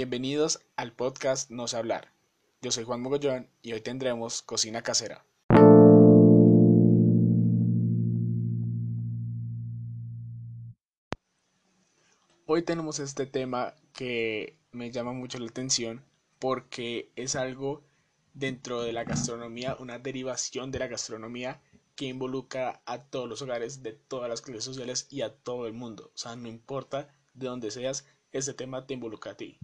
Bienvenidos al podcast Nos Hablar. Yo soy Juan Mogollón y hoy tendremos cocina casera. Hoy tenemos este tema que me llama mucho la atención porque es algo dentro de la gastronomía, una derivación de la gastronomía que involucra a todos los hogares de todas las clases sociales y a todo el mundo. O sea, no importa de dónde seas, este tema te involucra a ti.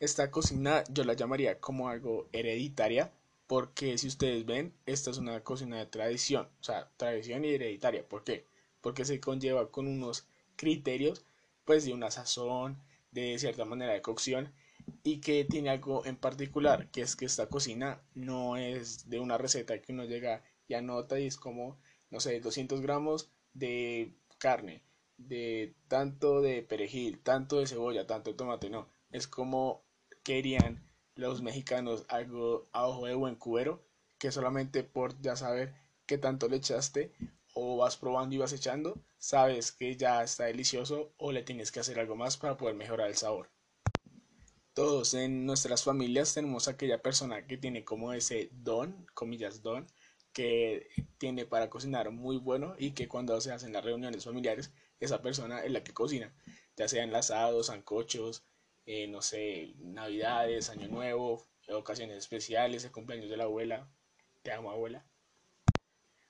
Esta cocina yo la llamaría como algo hereditaria porque si ustedes ven, esta es una cocina de tradición, o sea, tradición y hereditaria. ¿Por qué? Porque se conlleva con unos criterios, pues de una sazón, de cierta manera de cocción y que tiene algo en particular, que es que esta cocina no es de una receta que uno llega y anota y es como, no sé, 200 gramos de carne, de tanto de perejil, tanto de cebolla, tanto de tomate, no. Es como querían los mexicanos algo a ojo de buen cubero, que solamente por ya saber qué tanto le echaste o vas probando y vas echando, sabes que ya está delicioso o le tienes que hacer algo más para poder mejorar el sabor. Todos en nuestras familias tenemos aquella persona que tiene como ese don, comillas don, que tiene para cocinar muy bueno y que cuando se hacen las reuniones familiares, esa persona es la que cocina, ya sea enlazados, sancochos, eh, no sé, navidades, año nuevo, ocasiones especiales, el cumpleaños de la abuela, te amo abuela.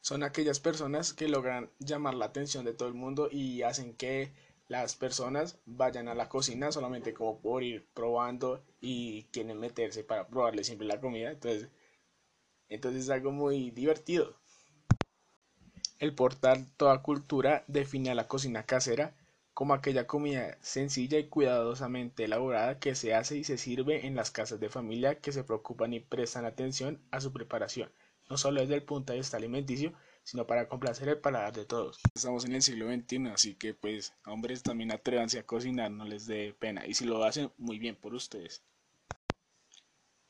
Son aquellas personas que logran llamar la atención de todo el mundo y hacen que las personas vayan a la cocina solamente como por ir probando y quieren meterse para probarle siempre la comida. Entonces, entonces es algo muy divertido. El portal Toda Cultura define a la cocina casera como aquella comida sencilla y cuidadosamente elaborada que se hace y se sirve en las casas de familia que se preocupan y prestan atención a su preparación, no solo desde el punto de vista alimenticio, sino para complacer el paladar de todos. Estamos en el siglo XXI, así que pues hombres también atrévanse a cocinar, no les dé pena, y si lo hacen, muy bien por ustedes.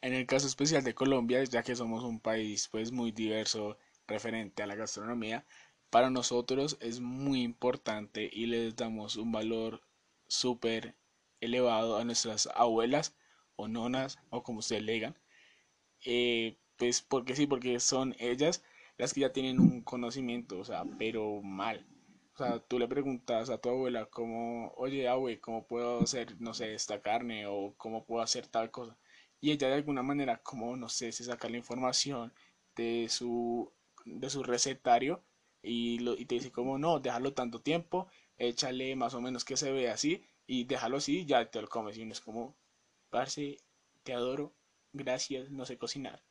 En el caso especial de Colombia, ya que somos un país pues muy diverso referente a la gastronomía, para nosotros es muy importante y les damos un valor súper elevado a nuestras abuelas o nonas o como ustedes le digan. Eh, pues porque sí, porque son ellas las que ya tienen un conocimiento, o sea, pero mal. O sea, tú le preguntas a tu abuela como, oye, abue, ¿cómo puedo hacer, no sé, esta carne o cómo puedo hacer tal cosa? Y ella de alguna manera, como, no sé, se saca la información de su, de su recetario y, lo, te dice como, no, déjalo tanto tiempo, échale más o menos que se vea así y déjalo así, ya te lo comes. Y uno es como, parce, te adoro, gracias, no sé cocinar.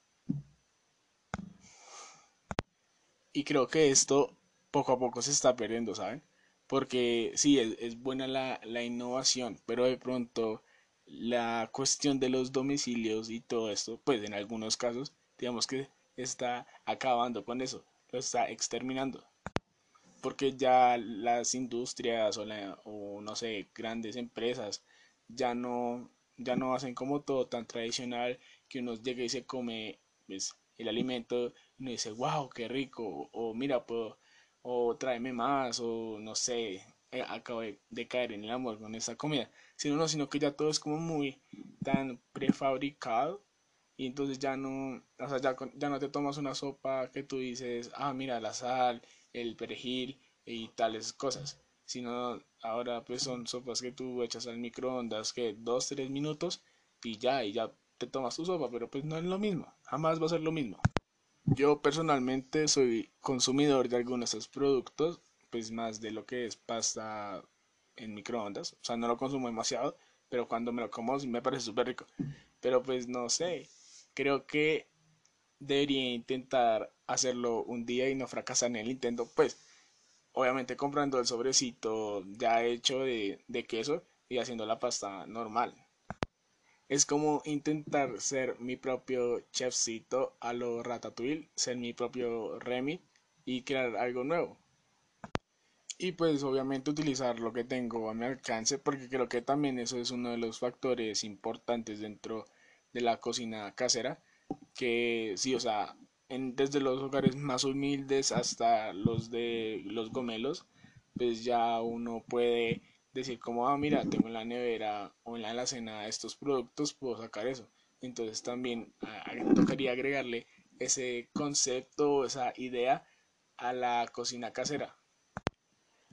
Y creo que esto poco a poco se está perdiendo, ¿saben? Porque sí, es, buena la, la, innovación, pero de pronto la cuestión de los domicilios y todo esto, pues en algunos casos, digamos que está acabando con eso, lo está exterminando. Porque ya las industrias o, o no sé, grandes empresas ya no, ya no hacen como todo tan tradicional que uno llega y se come pues, el alimento y uno dice, wow, qué rico, o, mira, puedo, o tráeme más, o no sé, eh, acabo de, caer en el amor con esa comida, sino, no, sino que ya todo es como muy tan prefabricado y entonces ya no, o sea, ya, ya no te tomas una sopa que tú dices, ah, mira, la sal, el perejil y tales cosas, sino ahora pues son sopas que tú echas al microondas que dos, tres minutos y ya, y ya te tomas tu sopa, pero pues no es lo mismo, jamás va a ser lo mismo. Yo personalmente soy consumidor de algunos de estos productos, pues más de lo que es pasta en microondas, o sea, no lo consumo demasiado, pero cuando me lo como me parece súper rico. Pero pues no sé, creo que debería intentar hacerlo un día y no fracasar en el intento, pues obviamente comprando el sobrecito ya hecho de, de queso y haciendo la pasta normal. Es como intentar ser mi propio chefcito a lo ratatouille, ser mi propio Remy y crear algo nuevo. Y pues obviamente utilizar lo que tengo a mi alcance porque creo que también eso es uno de los factores importantes dentro de la cocina casera. Que sí, o sea, desde los hogares más humildes hasta los de los gomelos, pues ya uno puede decir como, ah, mira, tengo en la nevera o en la alacena estos productos, puedo sacar eso. Entonces también tocaría agregarle ese concepto, esa idea a la cocina casera.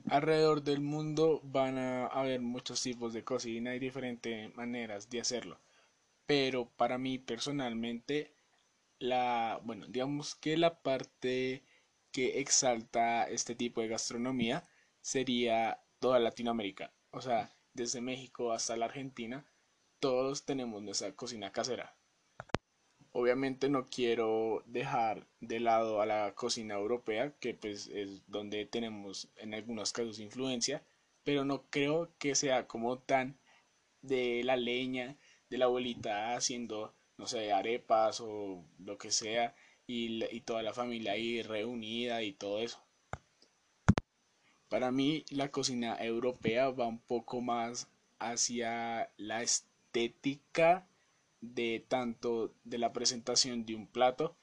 Alrededor del mundo van a haber muchos tipos de cocina y diferentes maneras de hacerlo. Pero para mí personalmente, la, bueno, digamos que la parte que exalta este tipo de gastronomía sería toda Latinoamérica. O sea, desde México hasta la Argentina, todos tenemos nuestra cocina casera. Obviamente no quiero dejar de lado a la cocina europea, que pues es donde tenemos en algunos casos influencia, pero no creo que sea como tan de la leña, de la abuelita haciendo, no sé, arepas o lo que sea, y, y toda la familia ahí reunida y todo eso. Para mí la cocina europea va un poco más hacia la estética de tanto de la presentación de un plato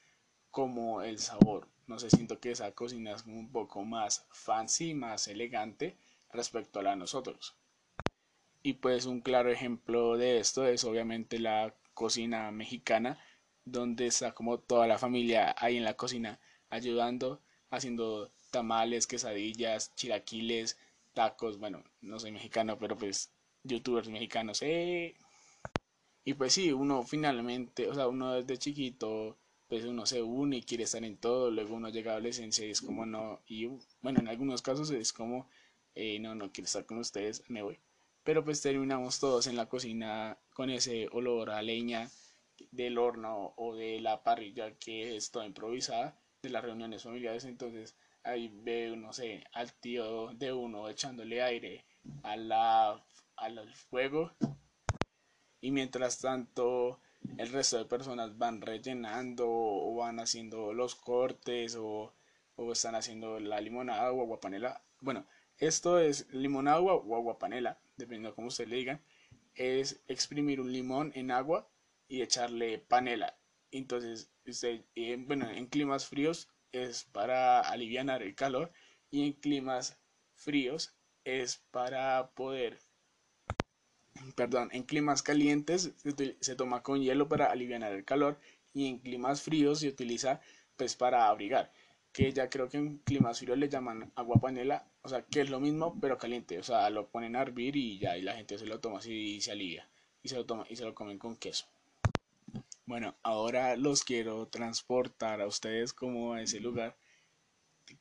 como el sabor. No sé, siento que esa cocina es un poco más fancy, más elegante respecto a la de nosotros. Y pues un claro ejemplo de esto es obviamente la cocina mexicana, donde está como toda la familia ahí en la cocina ayudando, haciendo tamales, quesadillas, chilaquiles, tacos. Bueno, no soy mexicano, pero pues youtubers mexicanos, eh, y pues sí, uno finalmente, o sea, uno desde chiquito, pues uno se une y quiere estar en todo, luego uno llega a adolescencia y es como no, y bueno, en algunos casos es como, eh, no, no quiero estar con ustedes, me voy. Pero pues terminamos todos en la cocina con ese olor a leña del horno o de la parrilla que es toda improvisada de las reuniones familiares, entonces ahí ve, no sé, al tío de uno echándole aire a la, al fuego. Y mientras tanto el resto de personas van rellenando o van haciendo los cortes o, están haciendo la limonada o aguapanela. Bueno, esto es limonada o aguapanela, dependiendo de cómo usted le diga. Es exprimir un limón en agua y echarle panela. Entonces, usted, eh, bueno, en climas fríos es para aliviar el calor y en climas fríos es para poder perdón, en climas calientes se, toma con hielo para aliviar el calor y en climas fríos se utiliza pues para abrigar, que ya creo que en climas fríos le llaman agua panela, o sea, que es lo mismo pero caliente, o sea, lo ponen a hervir y ya y la gente se lo toma así y se alivia y se lo toma y se lo comen con queso. Bueno, ahora los quiero transportar a ustedes como a ese lugar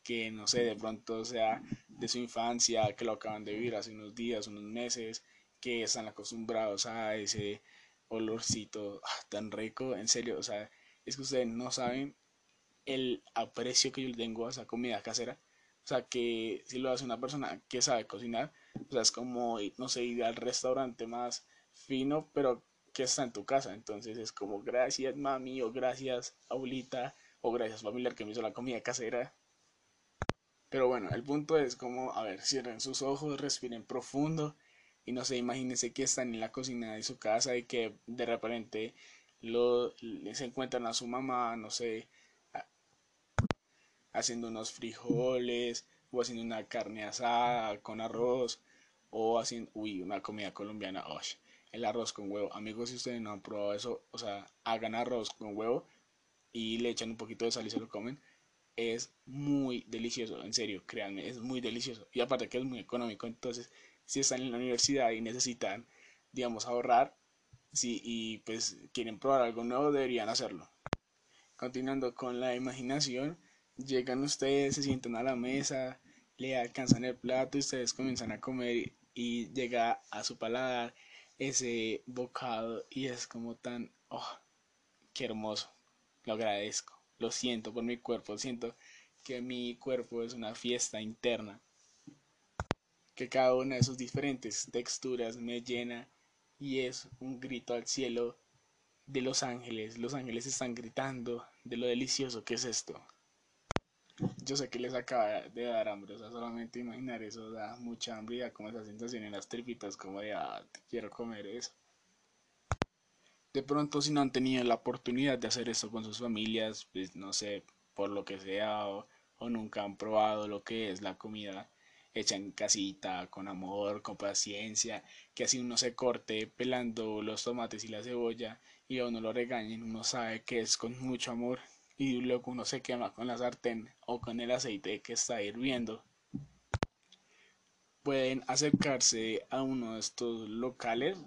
que no sé, de pronto sea de su infancia, que lo acaban de vivir hace unos días, unos meses, que están acostumbrados a ese olorcito ah, tan rico, en serio, o sea, es que ustedes no saben el aprecio que yo tengo a esa comida casera. O sea, que si lo hace una persona que sabe cocinar, o sea, es como, no sé, ir al restaurante más fino, pero que está en tu casa. Entonces es como, gracias mami, o gracias abuelita, o gracias familiar que me hizo la comida casera. Pero bueno, el punto es como, a ver, cierren sus ojos, respiren profundo y no sé, imagínense que están en la cocina de su casa y que de repente lo, se encuentran a su mamá, no sé, haciendo unos frijoles o haciendo una carne asada con arroz o haciendo, uy, una comida colombiana, el arroz con huevo. Amigos, si ustedes no han probado eso, o sea, hagan arroz con huevo y le echan un poquito de sal y se lo comen. Es muy delicioso, en serio, créanme, es muy delicioso. Y aparte que es muy económico, entonces si están en la universidad y necesitan, digamos, ahorrar, si, y pues quieren probar algo nuevo, deberían hacerlo. Continuando con la imaginación, llegan ustedes, se sientan a la mesa, le alcanzan el plato y ustedes comienzan a comer y llega a su paladar ese bocado y es como tan, oh, qué hermoso, lo agradezco, lo siento por mi cuerpo, siento que mi cuerpo es una fiesta interna que cada una de sus diferentes texturas me llena y es un grito al cielo de los ángeles. Los ángeles están gritando de lo delicioso que es esto. Yo sé que les acaba de dar hambre, o sea, solamente imaginar eso da mucha hambre y da como esa sensación en las tripitas, como de, ah, quiero comer eso. De pronto, si no han tenido la oportunidad de hacer esto con sus familias, pues no sé, por lo que sea, o nunca han probado lo que es la comida hecha en casita, con amor, con paciencia, que así uno se corte pelando los tomates y la cebolla y a uno lo regañen, uno sabe que es con mucho amor y luego uno se quema con la sartén o con el aceite que está hirviendo. Pueden acercarse a uno de estos locales,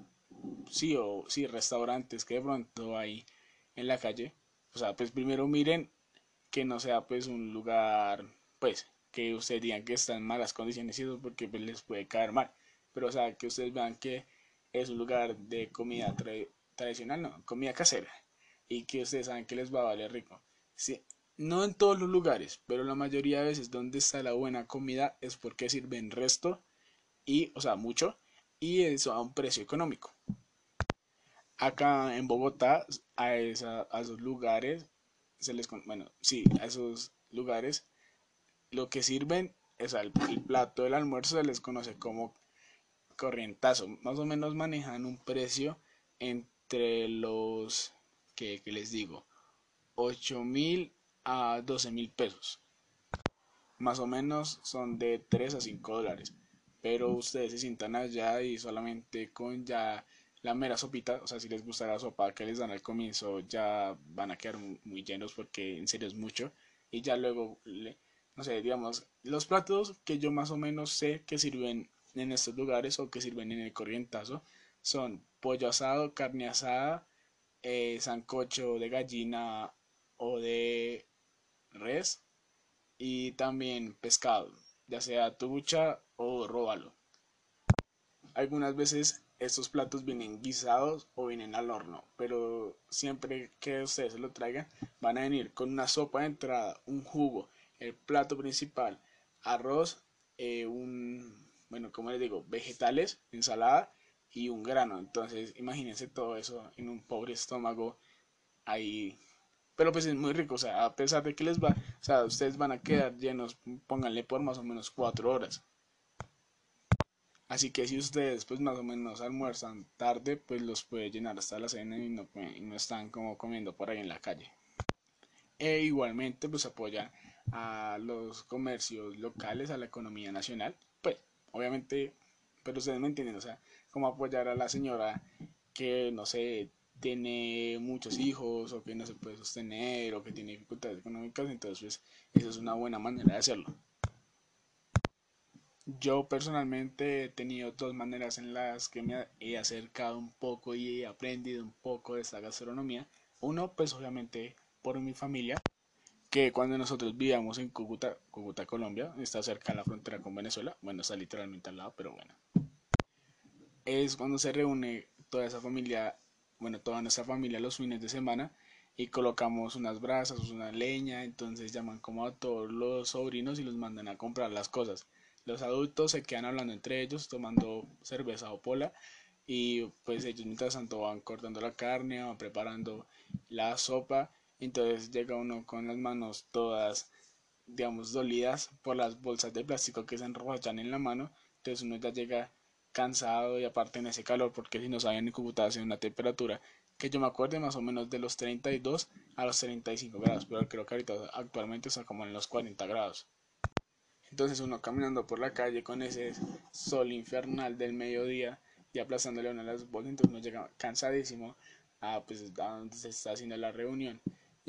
sí o sí, restaurantes que de pronto hay en la calle. O sea, pues primero miren que no sea pues un lugar, pues, que ustedes digan que está en malas condiciones y eso porque pues, les puede caer mal. Pero o sea, que ustedes vean que es un lugar de comida tradicional, no, comida casera. Y que ustedes saben que les va a valer rico. No en todos los lugares, pero la mayoría de veces donde está la buena comida es porque sirven resto y, o sea, mucho, y eso a un precio económico. Acá en Bogotá, a, esos lugares, se les, bueno, sí, a esos lugares, lo que sirven, es el, el plato del almuerzo se les conoce como corrientazo. Más o menos manejan un precio entre los, que, les digo, 8 mil a 12 mil pesos. Más o menos son de 3 a 5 dólares. Pero ustedes se sientan allá y solamente con ya la mera sopita, o sea, si les gusta la sopa que les dan al comienzo, ya van a quedar muy llenos porque en serio es mucho. Y ya luego, no sé, digamos, los platos que yo más o menos sé que sirven en estos lugares o que sirven en el corrientazo son pollo asado, carne asada, eh, sancocho de gallina o de res y también pescado, ya sea tubucha o róbalo. Algunas veces estos platos vienen guisados o vienen al horno, pero siempre que ustedes se lo traigan van a venir con una sopa de entrada, un jugo, el plato principal, arroz, eh, un bueno, como les digo, vegetales, ensalada y un grano. Entonces, imagínense todo eso en un pobre estómago ahí. Pero pues es muy rico, o sea, a pesar de que les va, o sea, ustedes van a quedar llenos, pónganle por más o menos cuatro horas. Así que si ustedes pues más o menos almuerzan tarde, pues los puede llenar hasta la cena y no, están como comiendo por ahí en la calle. E igualmente pues apoya a los comercios locales, a la economía nacional obviamente, pero ustedes me entienden, o sea, cómo apoyar a la señora que, no sé, tiene muchos hijos o que no se puede sostener o que tiene dificultades económicas, entonces pues, eso es una buena manera de hacerlo. Yo personalmente he tenido dos maneras en las que me he acercado un poco y he aprendido un poco de esta gastronomía. Uno, pues obviamente por mi familia, que cuando nosotros vivíamos en Cúcuta, Cúcuta, Colombia, está cerca de la frontera con Venezuela, bueno, está literalmente al lado, pero bueno, es cuando se reúne toda esa familia, bueno, toda nuestra familia los fines de semana y colocamos unas brasas, una leña, entonces llaman como a todos los sobrinos y los mandan a comprar las cosas. Los adultos se quedan hablando entre ellos, tomando cerveza o pola, y pues ellos mientras tanto van cortando la carne, van preparando la sopa entonces llega uno con las manos todas, digamos, dolidas por las bolsas de plástico que se enrollan en la mano. Entonces uno ya llega cansado y aparte en ese calor, porque si no saben ni computación hace una temperatura que yo me acuerdo más o menos de los 32 a los 35 grados, pero creo que ahorita actualmente está como en los 40 grados. Entonces uno caminando por la calle con ese sol infernal del mediodía y aplazándole una de las bolsas, entonces uno llega cansadísimo a, pues, a donde se está haciendo la reunión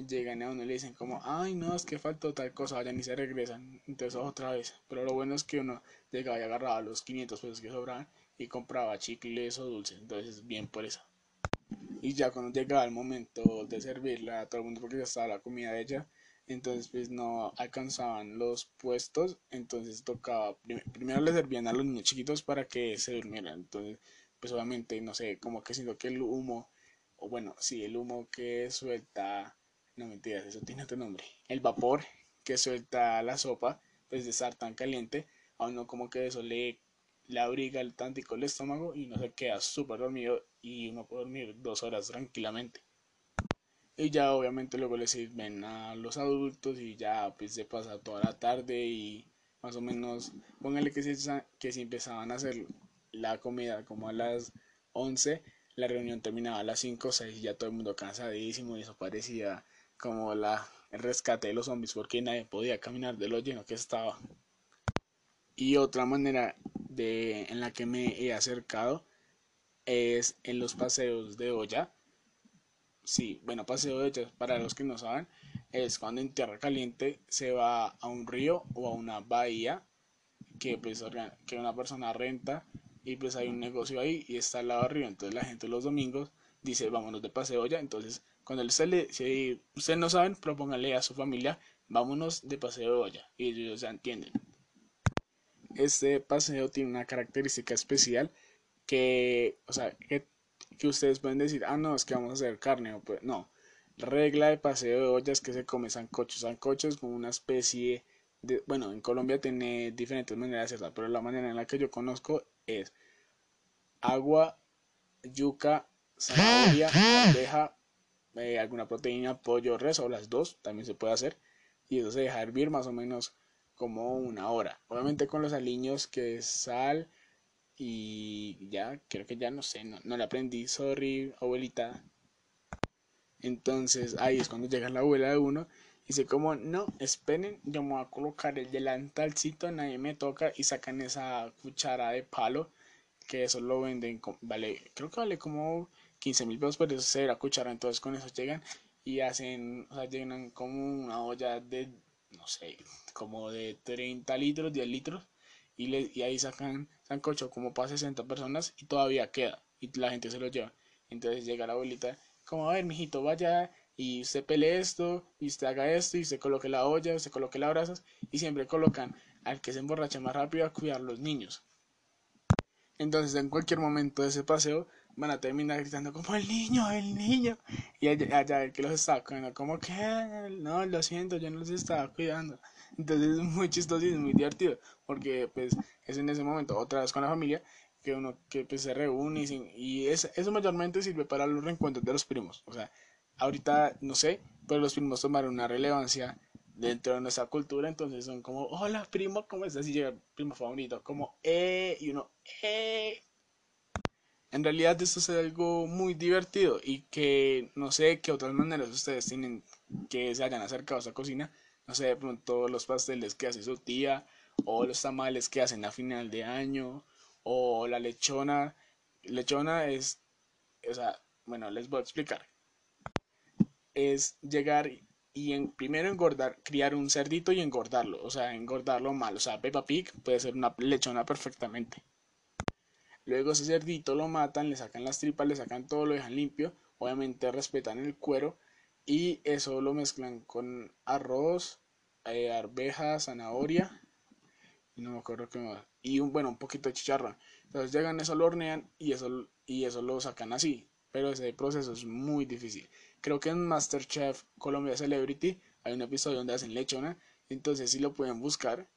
llegan a uno y le dicen como, ay no, es que faltó tal cosa, vayan y se regresan, entonces otra vez, pero lo bueno es que uno llegaba y agarraba los 500 pesos que sobraban y compraba chicles o dulces, entonces bien por eso. Y ya cuando llegaba el momento de servirla a todo el mundo porque ya estaba la comida de ella, entonces pues no alcanzaban los puestos, entonces tocaba, primero le servían a los niños chiquitos para que se durmieran, entonces pues obviamente no sé, como que siento que el humo, o bueno, sí, el humo que suelta no mentiras, eso tiene otro nombre, el vapor que suelta la sopa, pues de estar tan caliente, a uno como que eso le, le abriga el tántico el estómago y no se queda súper dormido y uno puede dormir dos horas tranquilamente. Y ya obviamente luego le sirven a los adultos y ya pues se pasa toda la tarde y más o menos, póngale que si, que si empezaban a hacer la comida como a las 11, la reunión terminaba a las 5 o 6 y ya todo el mundo cansadísimo y eso parecía como la, el rescate de los zombies porque nadie podía caminar de lo lleno que estaba. Y otra manera de, en la que me he acercado es en los paseos de olla. Sí, bueno, paseo de olla, para los que no saben, es cuando en tierra caliente se va a un río o a una bahía que, pues, que una persona renta y pues hay un negocio ahí y está al lado del río. Entonces la gente los domingos dice, vámonos de paseo ya. Entonces, cuando usted le, si ustedes no saben, propóngale a su familia, vámonos de paseo ya. Y ellos ya entienden. Este paseo tiene una característica especial que, o sea, que, ustedes pueden decir, ah, no, es que vamos a hacer carne, o pues, no. Regla de paseo de olla es que se come sancocho. Sancocho es como una especie de, bueno, en Colombia tiene diferentes maneras de hacerla, pero la manera en la que yo conozco es agua, yuca, zanahoria, arveja, eh, alguna proteína, pollo, res o las dos, también se puede hacer. Y eso se deja hervir más o menos como una hora. Obviamente con los aliños que es sal y ya, creo que ya no sé, no, no le aprendí, sorry, abuelita. Entonces ahí es cuando llega la abuela de uno y dice como, no, esperen, yo me voy a colocar el delantalcito, nadie me toca y sacan esa cuchara de palo que eso lo venden, vale, creo que vale como 15 mil pesos, pero eso se la cuchara, entonces con eso llegan y hacen, o sea, llenan como una olla de, no sé, como de 30 litros, 10 litros, y, le, y ahí sacan sancocho como para 60 personas y todavía queda, y la gente se lo lleva. Entonces llega la abuelita, como, a ver, mijito, vaya y usted pelee esto, y usted haga esto, y usted coloque la olla, usted coloque las brasas, y siempre colocan al que se emborracha más rápido a cuidar los niños. Entonces, en cualquier momento de ese paseo, van a terminar gritando como el niño, el niño. Y allá, el que los está cuidando, como que no, lo siento, yo no los estaba cuidando. Entonces es muy chistoso y es muy divertido, porque pues es en ese momento, otra vez con la familia, que uno que pues, se reúne y, y es, eso mayormente sirve para los reencuentros de los primos. O sea, ahorita no sé, pero los primos tomaron una relevancia dentro de nuestra cultura, entonces son como, hola primo, ¿cómo estás? Y llega el primo favorito, como, eh, y uno, eh. En realidad esto es algo muy divertido y que no sé qué otras maneras ustedes tienen que se hayan acercado a esa cocina. No sé, de pronto los pasteles que hace su tía o los tamales que hacen a final de año o la lechona. Lechona es, o sea, bueno, les voy a explicar. Es llegar y en, primero engordar, criar un cerdito y engordarlo, o sea, engordarlo mal, o sea, Peppa Pig puede ser una lechona perfectamente. Luego ese cerdito lo matan, le sacan las tripas, le sacan todo, lo dejan limpio, obviamente respetan el cuero y eso lo mezclan con arroz, eh, arveja, zanahoria y no me acuerdo qué más, y un, bueno, un poquito de chicharrón. Entonces llegan eso, lo hornean y eso, y eso lo sacan así, pero ese proceso es muy difícil. Creo que en Masterchef Colombia Celebrity hay un episodio donde hacen lechona. Entonces, si lo pueden buscar,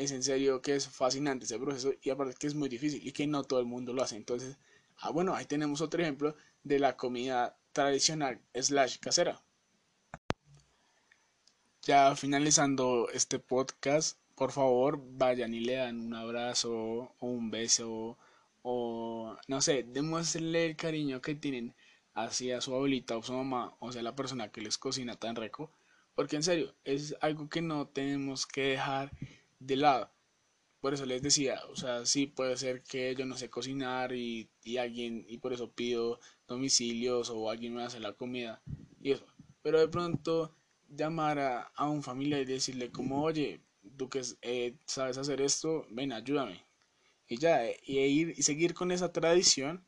es en serio que es fascinante ese proceso y aparte que es muy difícil y que no todo el mundo lo hace. Entonces, ah, bueno, ahí tenemos otro ejemplo de la comida tradicional slash casera. Ya finalizando este podcast, por favor vayan y le dan un abrazo o un beso o no sé, demuéstrenle el cariño que tienen hacia su abuelita o su mamá, o sea, la persona que les cocina tan rico, porque en serio, es algo que no tenemos que dejar de lado. Por eso les decía, o sea, sí puede ser que yo no sé cocinar y, y alguien, y por eso pido domicilios o alguien me hace la comida y eso. Pero de pronto llamar a, un familiar y decirle como, oye, tú que eh, sabes hacer esto, ven, ayúdame. Y ya, y ir y seguir con esa tradición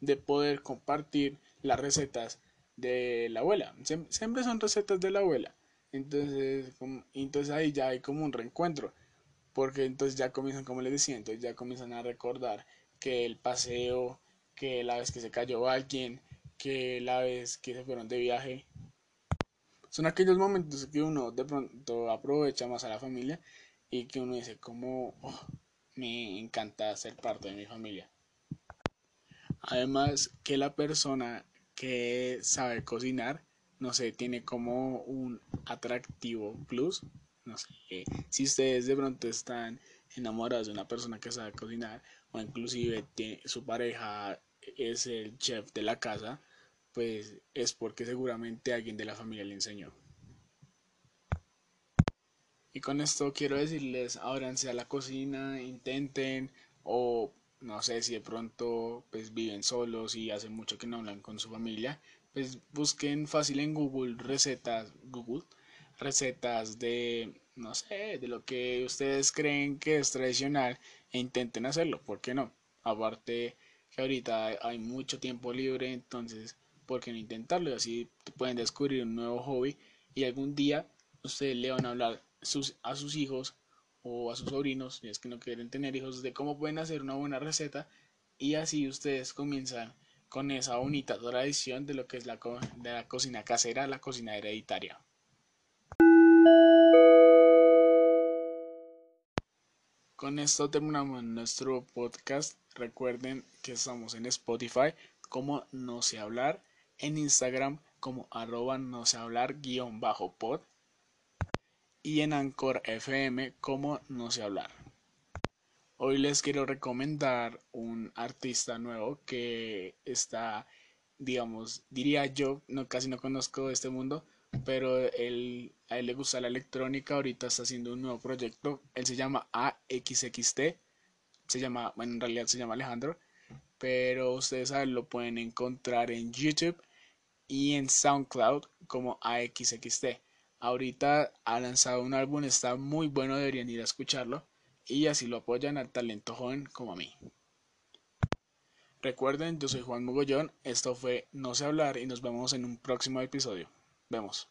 de poder compartir las recetas de la abuela. Siempre son recetas de la abuela. Entonces, entonces ahí ya hay como un reencuentro. Porque entonces ya comienzan, como les decía, entonces ya comienzan a recordar que el paseo, que la vez que se cayó alguien, que la vez que se fueron de viaje. Son aquellos momentos que uno de pronto aprovecha más a la familia y que uno dice como, oh, me encanta ser parte de mi familia. Además que la persona que sabe cocinar, no sé, tiene como un atractivo plus. No sé, si ustedes de pronto están enamorados de una persona que sabe cocinar o inclusive su pareja es el chef de la casa, pues es porque seguramente alguien de la familia le enseñó. Y con esto quiero decirles, ábranse a la cocina, intenten o no sé si de pronto pues viven solos y hace mucho que no hablan con su familia, pues busquen fácil en Google recetas, Google, recetas de, no sé, de lo que ustedes creen que es tradicional e intenten hacerlo, ¿por qué no? Aparte que ahorita hay mucho tiempo libre, entonces, ¿por qué no intentarlo? Y así pueden descubrir un nuevo hobby y algún día ustedes le van a hablar a sus hijos o a sus sobrinos, si es que no quieren tener hijos, de cómo pueden hacer una buena receta y así ustedes comienzan con esa bonita tradición de lo que es la, de la cocina casera, la cocina hereditaria. Con esto terminamos nuestro podcast. Recuerden que estamos en Spotify como No sé hablar, en Instagram como arroba no sé hablar guion bajo pod y en Anchor FM como No sé hablar. Hoy les quiero recomendar un artista nuevo que está, digamos, diría yo, no casi no conozco este mundo, pero él, a él le gusta la electrónica, ahorita está haciendo un nuevo proyecto, él se llama AXXT, se llama, bueno, en realidad se llama Alejandro, pero ustedes saben, lo pueden encontrar en YouTube y en SoundCloud como AXXT. Ahorita ha lanzado un álbum, está muy bueno, deberían ir a escucharlo y así lo apoyan al talento joven como a mí. Recuerden, yo soy Juan Mogollón, esto fue No sé hablar y nos vemos en un próximo episodio. Vemos.